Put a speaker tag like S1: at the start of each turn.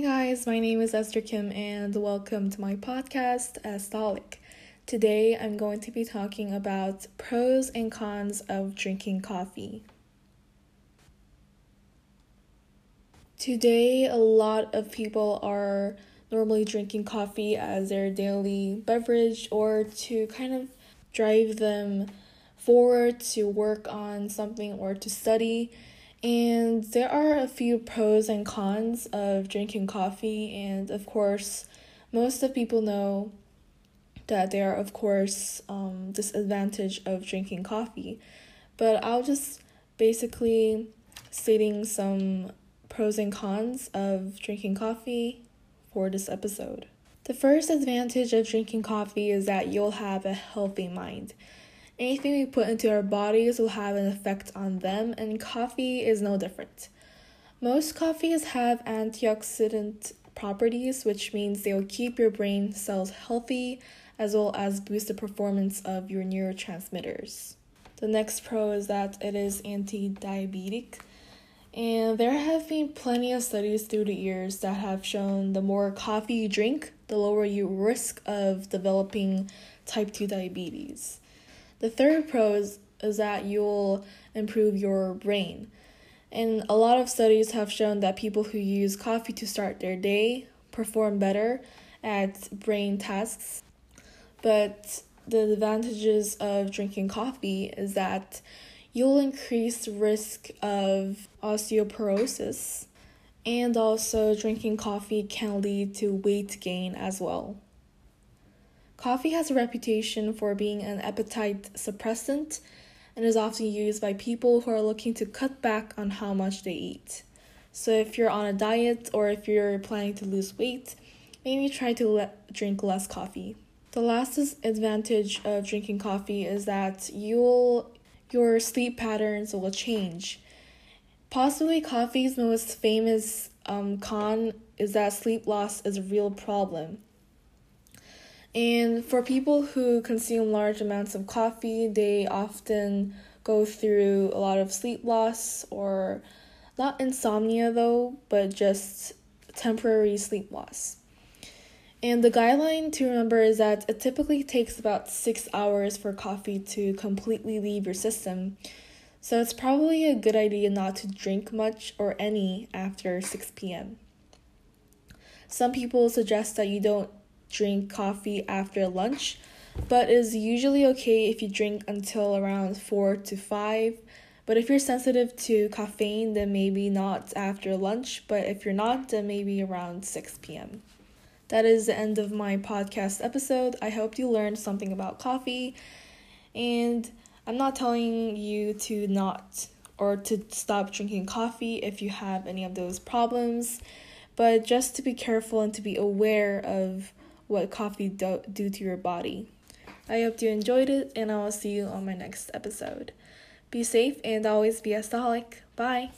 S1: guys, my name is Esther Kim and welcome to my podcast, Estolic. Today I'm going to be talking about pros and cons of drinking coffee. Today, a lot of people are normally drinking coffee as their daily beverage or to kind of drive them forward to work on something or to study. And there are a few pros and cons of drinking coffee, and of course, most of people know that there are, of course, um, disadvantage of drinking coffee. But I'll just basically stating some pros and cons of drinking coffee for this episode. The first advantage of drinking coffee is that you'll have a healthy mind. Anything we put into our bodies will have an effect on them, and coffee is no different. Most coffees have antioxidant properties, which means they will keep your brain cells healthy as well as boost the performance of your neurotransmitters. The next pro is that it is anti diabetic. And there have been plenty of studies through the years that have shown the more coffee you drink, the lower your risk of developing type 2 diabetes. The third pro is, is that you'll improve your brain. And a lot of studies have shown that people who use coffee to start their day perform better at brain tasks. But the advantages of drinking coffee is that you'll increase risk of osteoporosis and also drinking coffee can lead to weight gain as well. Coffee has a reputation for being an appetite suppressant and is often used by people who are looking to cut back on how much they eat. So, if you're on a diet or if you're planning to lose weight, maybe try to drink less coffee. The last advantage of drinking coffee is that you'll your sleep patterns will change. Possibly coffee's most famous um, con is that sleep loss is a real problem. And for people who consume large amounts of coffee, they often go through a lot of sleep loss or not insomnia though, but just temporary sleep loss. And the guideline to remember is that it typically takes about six hours for coffee to completely leave your system. So it's probably a good idea not to drink much or any after 6 p.m. Some people suggest that you don't drink coffee after lunch, but is usually okay if you drink until around 4 to 5. But if you're sensitive to caffeine, then maybe not after lunch, but if you're not, then maybe around 6 p.m. That is the end of my podcast episode. I hope you learned something about coffee. And I'm not telling you to not or to stop drinking coffee if you have any of those problems, but just to be careful and to be aware of what coffee do, do to your body. I hope you enjoyed it, and I will see you on my next episode. Be safe and always be a stolic. Bye.